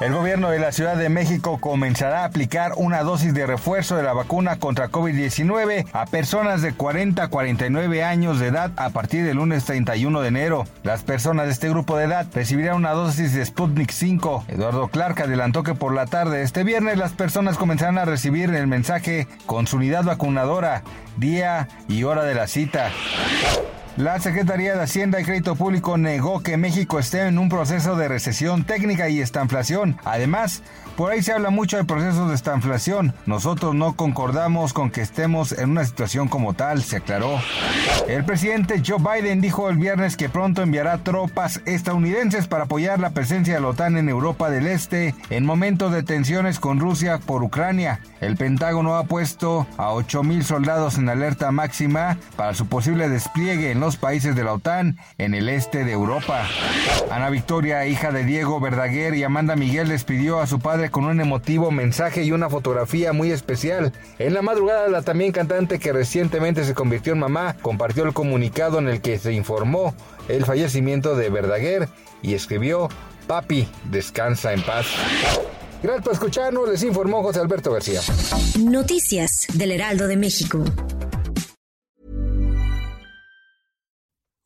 El gobierno de la Ciudad de México comenzará a aplicar una dosis de refuerzo de la vacuna contra COVID-19 a personas de 40 a 49 años de edad a partir del lunes 31 de enero. Las personas de este grupo de edad recibirán una dosis de Sputnik 5. Eduardo Clark adelantó que por la tarde de este viernes las personas comenzarán a recibir el mensaje con su unidad vacunadora, día y hora de la cita. La Secretaría de Hacienda y Crédito Público negó que México esté en un proceso de recesión técnica y estanflación. Además, por ahí se habla mucho de procesos de estanflación. Nosotros no concordamos con que estemos en una situación como tal, se aclaró. El presidente Joe Biden dijo el viernes que pronto enviará tropas estadounidenses para apoyar la presencia de la OTAN en Europa del Este en momentos de tensiones con Rusia por Ucrania. El Pentágono ha puesto a 8.000 soldados en alerta máxima para su posible despliegue en los países de la OTAN en el este de Europa. Ana Victoria, hija de Diego Verdaguer y Amanda Miguel, despidió a su padre con un emotivo mensaje y una fotografía muy especial. En la madrugada, la también cantante que recientemente se convirtió en mamá compartió el comunicado en el que se informó el fallecimiento de Verdaguer y escribió, Papi, descansa en paz. Gracias por escucharnos, les informó José Alberto García. Noticias del Heraldo de México.